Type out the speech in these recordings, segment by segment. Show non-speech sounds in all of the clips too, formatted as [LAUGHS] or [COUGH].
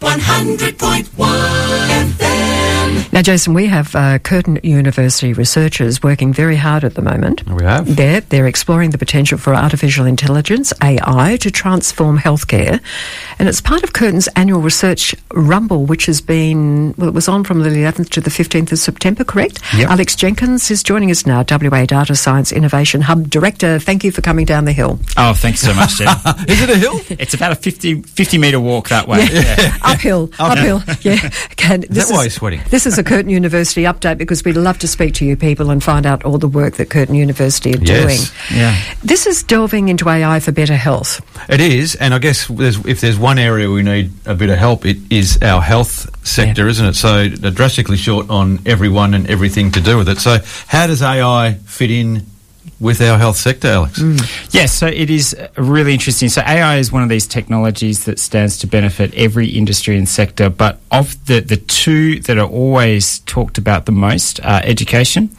100.1 FM. Now, Jason, we have uh, Curtin University researchers working very hard at the moment. We have. They're, they're exploring the potential for artificial intelligence, AI, to transform healthcare. And it's part of Curtin's annual research rumble, which has been, well, it was on from the 11th to the 15th of September, correct? Yep. Alex Jenkins is joining us now, WA Data Science Innovation Hub Director. Thank you for coming down the hill. Oh, thanks so much, Jen. [LAUGHS] Is it a hill? [LAUGHS] it's about a 50, 50 metre walk that way. Yeah. [LAUGHS] uphill, uphill. Yeah. Can, that why you're sweating? This is a Curtin University update because we'd love to speak to you people and find out all the work that Curtin University are Yes. doing. Yeah. This is delving into AI for better health. It is, and I guess there's, if there's one area we need a bit of help, it is our health sector, isn't it? So they're drastically short on everyone and everything to do with it. So how does AI fit in with our health sector, Alex? Yes, so it is uh, really interesting. So AI is one of these technologies that stands to benefit every industry and sector, but of the, the two that are always talked about the most are education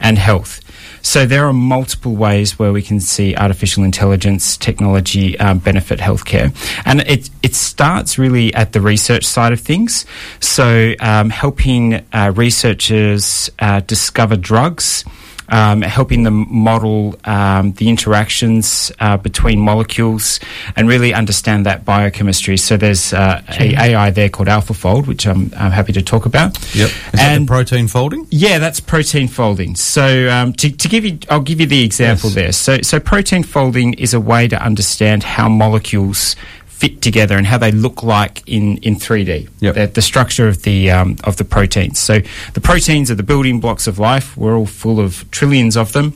and health. So there are multiple ways where we can see artificial intelligence technology um, benefit healthcare, and it it starts really at the research side of things. So um, helping uh, researchers uh, discover drugs um, helping them model um, the interactions uh, between molecules and really understand that biochemistry. So there's uh, a AI there called AlphaFold, which I'm, I'm happy to talk about. Yep. Is that the And- protein folding? yeah, that's protein folding. So um, to, to give you, I'll give you the example Yes. there. So, so protein folding is a way to understand how molecules fit together and how they look like in, in 3D. Yep. The, the structure of the um, of the proteins. So the proteins are the building blocks of life. We're all full of trillions of them,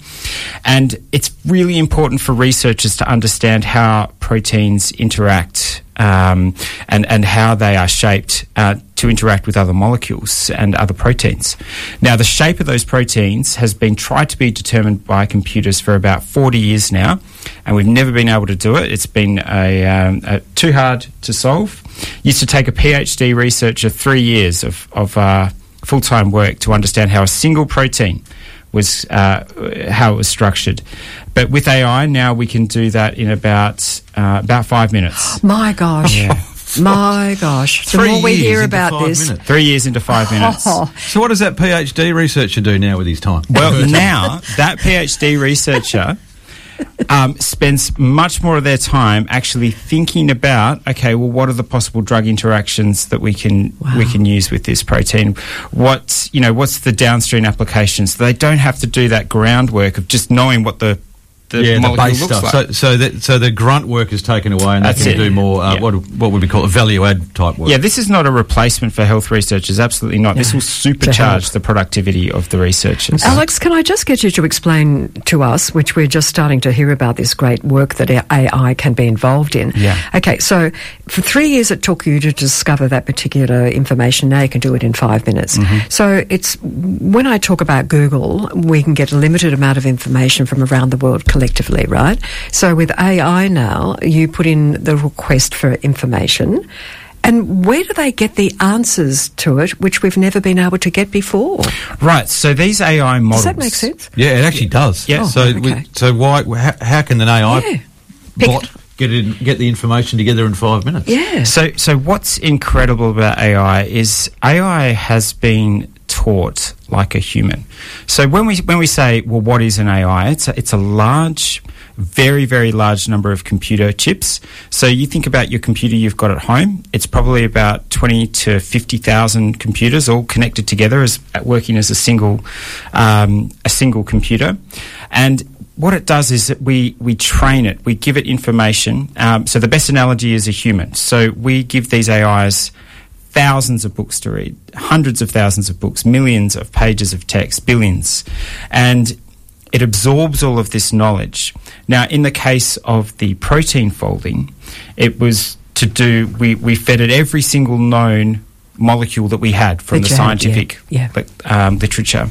and it's really important for researchers to understand how proteins interact um, and and how they are shaped uh, to interact with other molecules and other proteins. Now, the shape of those proteins has been tried to be determined by computers for about 40 years now, and we've never been able to do it. It's been a, um, a too hard to solve. Used to take a PhD researcher three years of, of uh, full time work to understand how a single protein was uh, how it was structured. But with AI now, we can do that in about uh, about five minutes. [GASPS] My gosh. Yeah. [LAUGHS] My gosh. The Three more we years hear into about five this. minutes. Three years into five [LAUGHS] minutes. Oh, So what does that PhD researcher do now with his time? Well, [LAUGHS] now that PhD researcher um, spends much more of their time actually thinking about okay, well, what are the possible drug interactions that we can we can use with this protein? What you know, what's the downstream applications? So they don't have to do that groundwork of just knowing what the the yeah, the base looks stuff. like. So, so that so the grunt work is taken away, and That's they can it. do more. Uh, Yeah. what what would we call it? Value add type work. yeah, this is not a replacement for health researchers. Absolutely not. This will supercharge the productivity of the researchers. Alex, can I just get you to explain to us, which we're just starting to hear about this great work that AI can be involved in? Yeah. Okay, so for three years it took you to discover that particular information. Now you can do it in five minutes. Mm-hmm. So it's when I talk about Google, we can get a limited amount of information from around the world collectively, right? So with AI now, you put in the request for information. And where do they get the answers to it, which we've never been able to get before? Right. So these AI models. Does that make sense? Yeah, it actually does. Yeah. Oh, So, okay. we, so why? How, how can an AI Yeah. Pick- bot get it, get the information together in five minutes? Yeah. So, so what's incredible about AI is AI has been taught like a human. So when we when we say, well, what is an AI? It's a, it's a large, very very large number of computer chips. So you think about your computer you've got at home. It's probably about twenty to fifty thousand computers all connected together as working as a single um, a single computer, and what it does is that we, we train it, we give it information. Um, so the best analogy is a human. So we give these AIs thousands of books to read, hundreds of thousands of books, millions of pages of text, billions. And it absorbs all of this knowledge. Now, in the case of the protein folding, it was to do, we, we fed it every single known molecule that we had from the you had, yeah, scientific yeah. um, literature.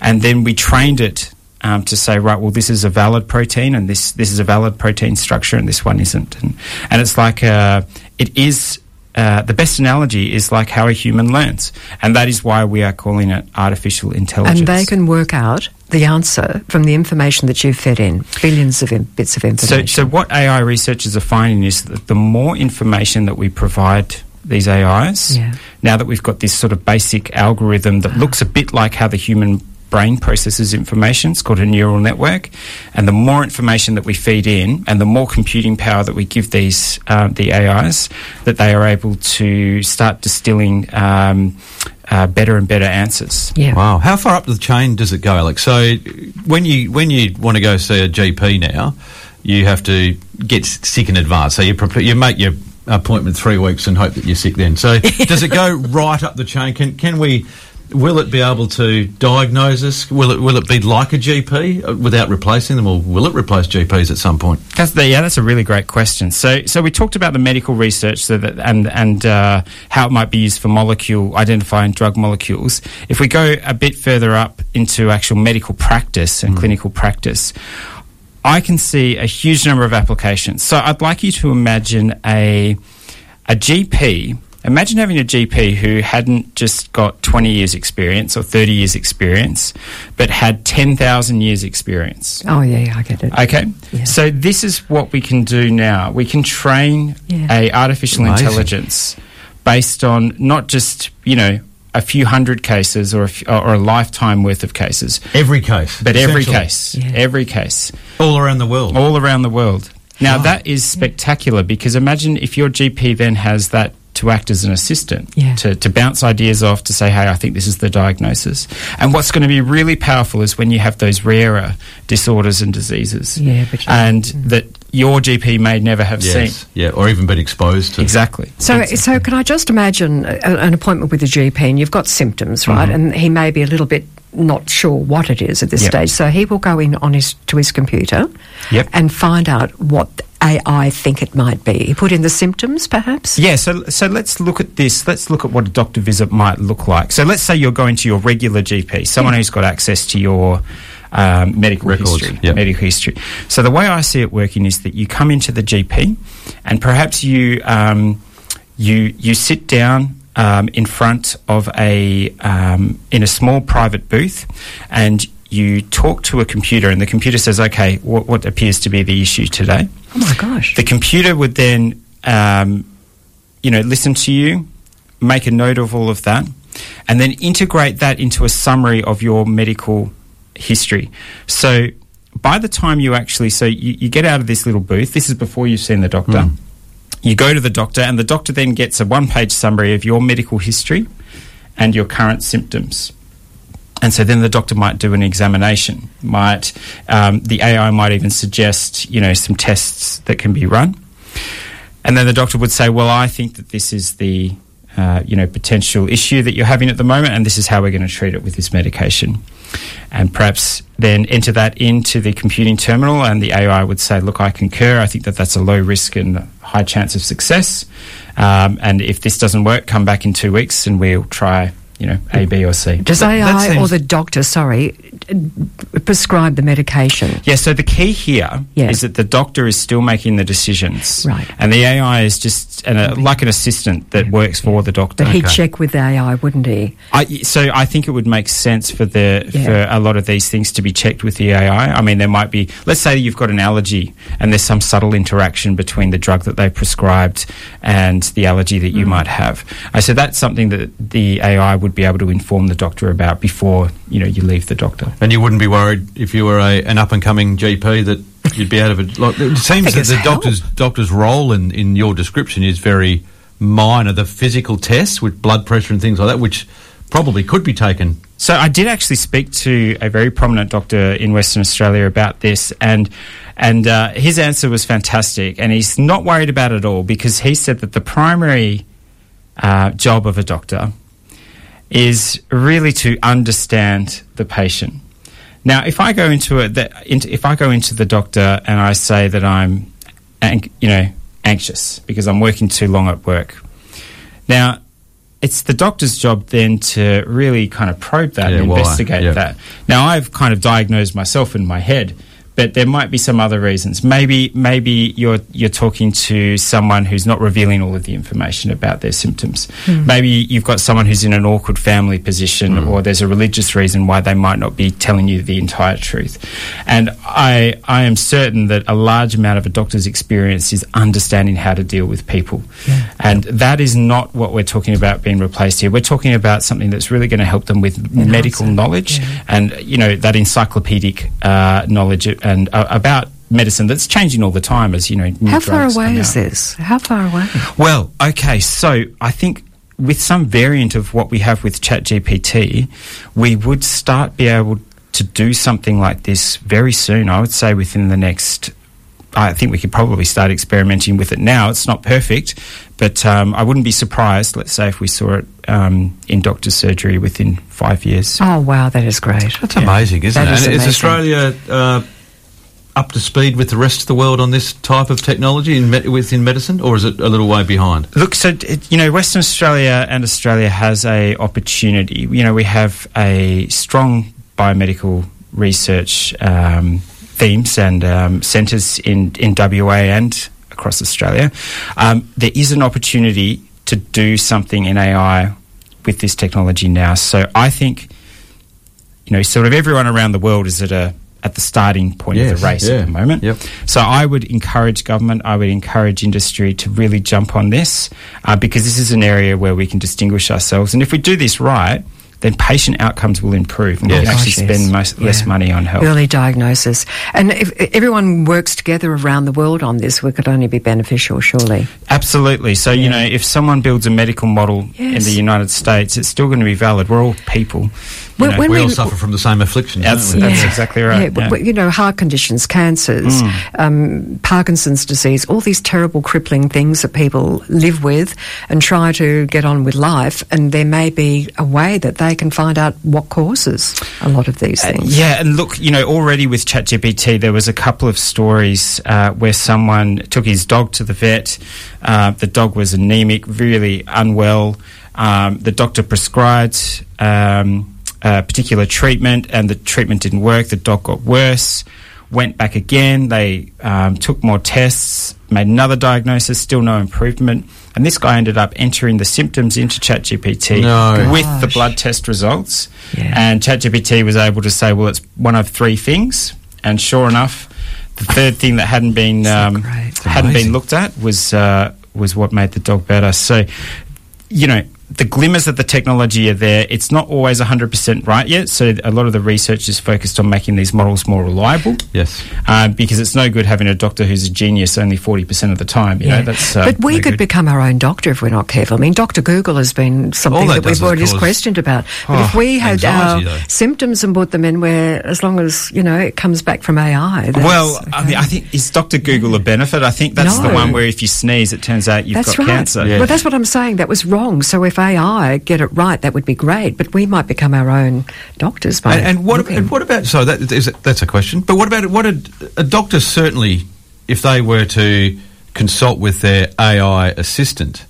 And then we trained it um, to say, right, well, this is a valid protein, and this this is a valid protein structure, and this one isn't. And and it's like uh, it is. Uh, the best analogy is like how a human learns, and that is why we are calling it artificial intelligence. And they can work out the answer from the information that you've fed in, billions of in- bits of information. so what AI researchers are finding is that the more information that we provide these AIs. Yeah. Now that we've got this sort of basic algorithm that looks a bit like how the human brain processes information, it's called a neural network. And the more information that we feed in, and the more computing power that we give these uh, the AIs, that they are able to start distilling um, uh, better and better answers. Yeah. Wow, how far up the chain does it go, Alex? So when you when you want to go see a GP now, you have to get sick in advance. So you prepare, you make your appointment three weeks and hope that you're sick then. So [LAUGHS] does it go right up the chain? Can can we? Will it be able to diagnose us? Will it will it be like a GP uh, without replacing them, or will it replace GPs at some point? That's the, yeah, that's a really great question. So, so we talked about the medical research so that, and and uh, how it might be used for molecule identifying drug molecules. If we go a bit further up into actual medical practice and clinical practice, I can see a huge number of applications. So, I'd like you to imagine a a GP. Imagine having a GP who hadn't just got 20 years experience or 30 years experience, but had 10,000 years experience. Oh, yeah, yeah, I get it. Okay, Yeah. so this is what we can do now. We can train Yeah. a artificial Amazing. intelligence based on not just you know a few hundred cases or a, f- or a lifetime worth of cases, Every case, but every case, Yeah. every case, all around the world. all around the world. Now Wow. that is spectacular because imagine if your GP then has that to act as an assistant Yeah. to, to bounce ideas off to say, hey, I think this is the diagnosis. And what's going to be really powerful is when you have those rarer disorders and diseases. Yeah, but you- and mm. that your GP may never have Yes, seen. yeah, or even been exposed to. Exactly. So, Exactly. so can I just imagine a, an appointment with a GP and you've got symptoms, right? Mm-hmm. And he may be a little bit not sure what it is at this Yep. stage. So he will go in on his to his computer Yep. and find out what AI think it might be. Put in the symptoms, perhaps. Yeah, so so let's look at this. Let's look at what a doctor visit might look like. So let's say you're going to your regular GP, someone Yeah. who's got access to your um, medical Records, history. yep. Medical history. So the way I see it working is that you come into the GP, and perhaps you um, you you sit down. Um, in front of a um, in a small private booth, and you talk to a computer, and the computer says, "Okay, what, what appears to be the issue today?" Oh my gosh! The computer would then, um, you know, listen to you, make a note of all of that, and then integrate that into a summary of your medical history. So by the time you actually, so you, you get out of this little booth, this is before you've seen the doctor. You go to the doctor, and the doctor then gets a one page summary of your medical history and your current symptoms. And so then the doctor might do an examination. Might um, the AI might even suggest you know some tests that can be run, and then the doctor would say, "Well, I think that this is the uh, you know potential issue that you're having at the moment, and this is how we're going to treat it with this medication." And perhaps then enter that into the computing terminal, and the AI would say, "Look, I concur. I think that that's a low risk and high chance of success. Um, and if this doesn't work, come back in two weeks, and we'll try." You know, A, B, or C. Does AI or the doctor, sorry, prescribe the medication? Yeah, so the key here is Yeah. that the doctor is still making the decisions. Right. And the AI is just an, a, like an assistant that works for the doctor. But he'd Okay. check with the AI, wouldn't he? I, so I think it would make sense for the Yeah. for a lot of these things to be checked with the AI. I mean, there might be, let's say you've got an allergy, and there's some subtle interaction between the drug that they prescribed and the allergy that you Mm. might have. I said that's something that the AI would be able to inform the doctor about before you know you leave the doctor. And you wouldn't be worried if you were a, an up and coming GP that you'd be out of it. Like, it seems that the doctor's doctor's role in, in your description is very minor. The physical tests with blood pressure and things like that, which probably could be taken. So I did actually speak to a very prominent doctor in Western Australia about this, and and uh, his answer was fantastic. And he's not worried about it at all because he said that the primary uh, job of a doctor is really to understand the patient. Now, if I go into it, that into, if I go into the doctor and I say that I'm, you know, anxious because I'm working too long at work, now it's the doctor's job then to really kind of probe that Yeah, and why? investigate Yeah. that. Now, I've kind of diagnosed myself in my head, but there might be some other reasons. Maybe maybe you're you're talking to someone who's not revealing all of the information about their symptoms. Maybe you've got someone who's in an awkward family position, or there's a religious reason why they might not be telling you the entire truth. And I I am certain that a large amount of a doctor's experience is understanding how to deal with people, and that is not what we're talking about being replaced here. We're talking about something that's really going to help them with medical knowledge yeah. and you know that encyclopedic uh, knowledge and uh, about medicine that's changing all the time as you know new How far away come is this? How far away? well okay so i think with some variant of what we have with ChatGPT, we would start be able to do something like this very soon. I would say within the next. I think we could probably start experimenting with it now. It's not perfect, but um, I wouldn't be surprised. Let's say if we saw it um, in doctor's surgery within five years. Oh wow, that is great. That's amazing, isn't That it? is And is amazing. Australia uh, up to speed with the rest of the world on this type of technology in me- within medicine, or is it a little way behind? Look, so it, you know, Western Australia and Australia has a opportunity. You know, we have a strong biomedical research um, themes and um, centres in in WA and across Australia. Um, there is an opportunity to do something in AI with this technology now. So I think, you know, sort of everyone around the world is at a at the starting point of the race yeah. at the moment. Yep. So I would encourage government, I would encourage industry to really jump on this uh, because this is an area where we can distinguish ourselves. And if we do this right, then patient outcomes will improve and we Yes. can actually Gosh, yes. spend most, less Yeah. money on health. Early diagnosis. And if everyone works together around the world on this, we could only be beneficial, surely. Absolutely. So, you know, if someone builds a medical model in the United States, it's still going to be valid. We're all people. You When- know. when we, we- all suffer from the same afflictions, That's- don't we? that's exactly right, Yeah, but- yeah. but, you know, heart conditions, cancers, Mm. um, Parkinson's disease, all these terrible crippling things that people live with and try to get on with life. And there may be a way that they can find out what causes a lot of these Uh, things. yeah, and look, you know, already with ChatGPT, there was a couple of stories uh, where someone took his dog to the vet. Uh, the dog was anemic, really unwell. Um, the doctor prescribed um, a particular treatment, and the treatment didn't work. The dog got worse. Went back again. They um, took more tests, made another diagnosis, still no improvement. And this guy ended up entering the symptoms into ChatGPT No. with the blood test results. Yeah. And ChatGPT was able to say, well, it's one of three things. And sure enough, the third thing that hadn't been um, hadn't amazing. been looked at was uh, was what made the dog better. So, you know, the glimmers of the technology are there. It's not always 100% right yet. So a lot of the research is focused on making these models more reliable. Yes. Uh, because it's no good having a doctor who's a genius only 40% of the time. You know, that's, uh, but we no could good. become our own doctor if we're not careful. I mean, Dr. Google has been something that that, we've does already questioned about. But Oh, if we had anxiety, our though. symptoms and brought them in where, as long as, you know, it comes back from AI. that's Well, I mean, I think is Dr. Google a benefit? I think that's the one where if you sneeze, it turns out you've That's got right. cancer. Yeah. Well, that's what I'm saying. That was wrong. So if AI get it right, that would be great. But we might become our own doctors by And, and what? looking. And what about? So that is that's a question. But what about what a, a doctor certainly, if they were to consult with their AI assistant,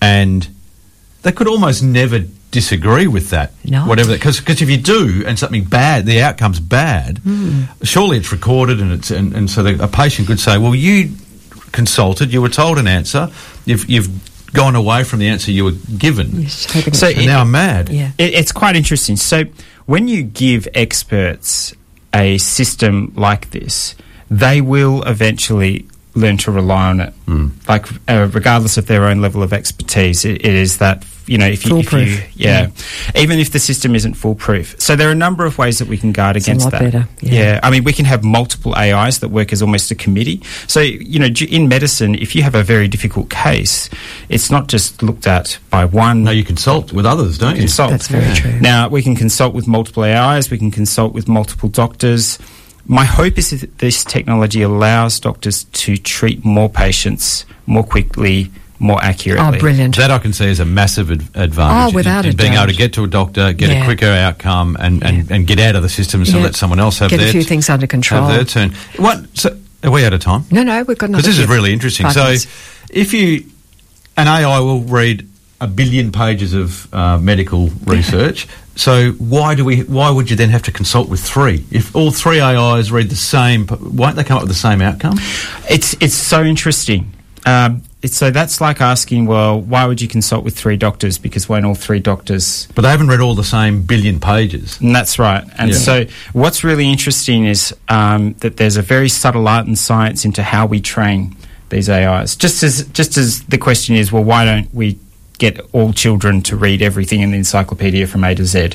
and they could almost never disagree with that. No. Whatever. Because if you do and something bad, the outcome's bad. Hmm. Surely it's recorded and it's and, and so the, a patient could say, well, you consulted, you were told an answer, you've you've gone away from the answer you were given. Yes, So it- now I'm mad. Yeah. It, it's quite interesting. So, when you give experts a system like this, they will eventually learn to rely on it. Like, uh, regardless of their own level of expertise, it, it is that you know if you, if you Foolproof. yeah, even if the system isn't foolproof. So there are a number of ways that we can guard It's a against lot that. better, yeah. I mean, we can have multiple AIs that work as almost a committee. So, you know, in medicine, if you have a very difficult case, it's not just looked at by one No, you consult with others, don't you? consult. That's very true. Now we can consult with multiple AIs. We can consult with multiple doctors. My hope is that this technology allows doctors to treat more patients more quickly, more accurately. Oh, brilliant. That I can see is a massive ad- advantage. Oh, without in, a being able to get to a doctor, get Yeah. a quicker outcome, and, and, and get out of the system, so Yeah. let someone else have Get a their few things under control. Have their turn. What? So, are we out of time? No, no, we've got another. Because this is really interesting. So, minutes. if you an AI will read a billion pages of uh, medical research. So why do we? Why would you then have to consult with three? If all three AIs read the same, won't they come up with the same outcome? It's it's so interesting. Um, it's, so that's like asking, well, why would you consult with three doctors? Because won't all three doctors? But they haven't read all the same billion pages. And that's right. And Yeah. so what's really interesting is um, that there's a very subtle art and science into how we train these AIs. Just as just as the question is, well, why don't we get all children to read everything in the encyclopedia from A to Z,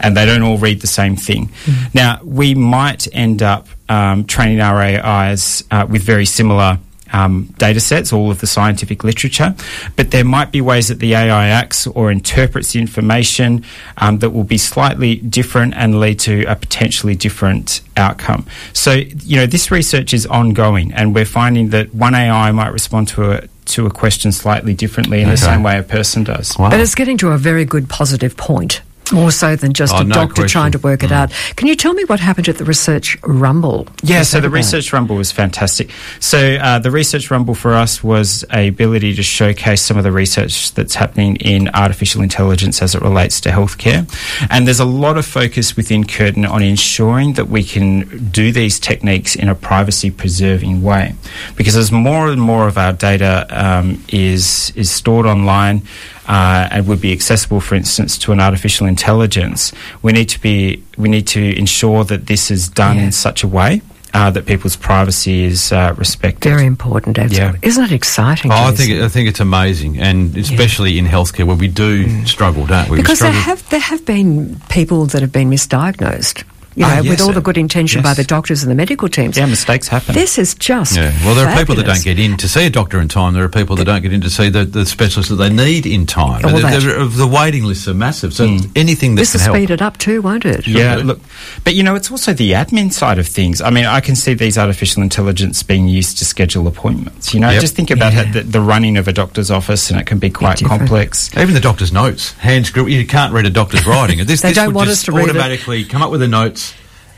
and they don't all read the same thing. Now we might end up um, training our AIs uh, with very similar um, data sets, all of the scientific literature, but there might be ways that the AI acts or interprets the information um, that will be slightly different and lead to a potentially different outcome. So, you know, this research is ongoing, and we're finding that one AI might respond to a to a question slightly differently in the same way a person does. Wow. But it's getting to a very good positive point. More so than just Oh, a no doctor question. trying to work it out. Can you tell me what happened at the Research Rumble? Yeah, What's so the about? Research Rumble was fantastic. So uh, the Research Rumble for us was a ability to showcase some of the research that's happening in artificial intelligence as it relates to healthcare. And there's a lot of focus within Curtin on ensuring that we can do these techniques in a privacy preserving way. Because as more and more of our data um, is, is stored online, uh, and would be accessible, for instance, to an artificial intelligence, we need to be we need to ensure that this is done Yeah. in such a way uh, that people's privacy is uh, respected. Very important. Absolutely. Isn't it exciting? Oh, I think it, I think it's amazing, and especially in healthcare where we do struggle, don't we? We because there have there have been people that have been misdiagnosed. You Ah, know, with all the good intention by the doctors and the medical teams. Yeah, mistakes happen. This is just Yeah, well, there are people that don't get in to see a doctor in time. There are people that don't get in to see the, the specialist that they need in time. All And that. the, the, the waiting lists are massive. So Mm. anything that This can will help. speed it up too, won't it? yeah, do. look, but you know, it's also the admin side of things. I mean, I can see these artificial intelligence being used to schedule appointments. You know, Yep. just think about Yeah. how the, the running of a doctor's office, and it can be quite different. complex. Even the doctor's notes, hand scribble. You can't read a doctor's writing. This, They this don't would want just us to read it. automatically come up with the notes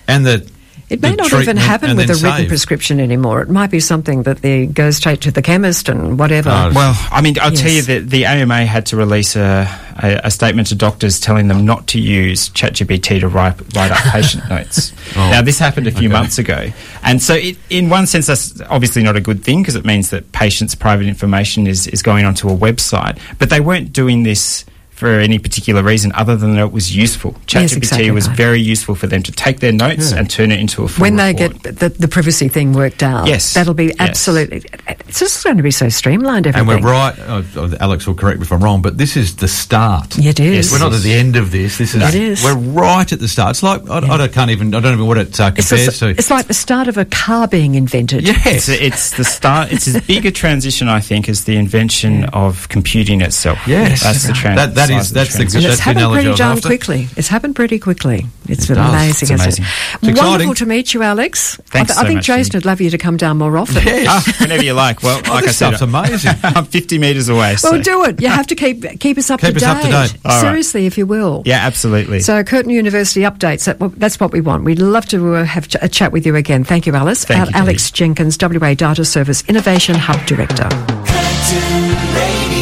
and the. It may not even happen with a then written save. prescription anymore. It might be something that they go straight to the chemist and whatever. Oh, Well, I mean, I'll tell you that the AMA had to release a, a, a statement to doctors telling them not to use ChatGPT to write, write up patient [LAUGHS] notes. Oh, now, this happened a few okay. months ago. And so, it, in one sense, that's obviously not a good thing because it means that patients' private information is, is going onto a website. But they weren't doing this for any particular reason other than that it was useful. ChatGPT Yes, exactly was right. very useful for them to take their notes Yeah. and turn it into a full when they report. get the, the privacy thing worked out, Yes. that'll be Yes. absolutely. It's just going to be so streamlined. And we're right. Oh, Alex will correct me if I'm wrong, but this is the start. It is. Yes, We're not at the end of this. This is. It is. We're right at the start. It's like I, I can't even. I don't know what it uh, It's, compares the- to. it's like the start of a car being invented. yes. It's, it's the start. It's as big a transition, I think, as the invention of computing itself. Yes. that's the trend. That- that is- that's the That's it's happened pretty was darn after. quickly. It's happened pretty quickly. It's It been does. amazing, It's isn't amazing. it? It's exciting. Wonderful to meet you, Alex. Thanks I, th- I think much, Jason Judy. would love you to come down more often. Yes. Ah, [LAUGHS] whenever you like. Well, like I this said, stuff's amazing. [LAUGHS] I'm 50 metres away. Well, so- do it. You have to keep keep us up Keep to us date. up to date. All right. Seriously, if you will. Yeah, absolutely. So, Curtin University updates. That, that's what we want. We'd love to uh, have ch- a chat with you again. Thank you, Alice. Thank you, Alex Jenkins, WA Data Science Innovation Hub Director. Curtin Radio.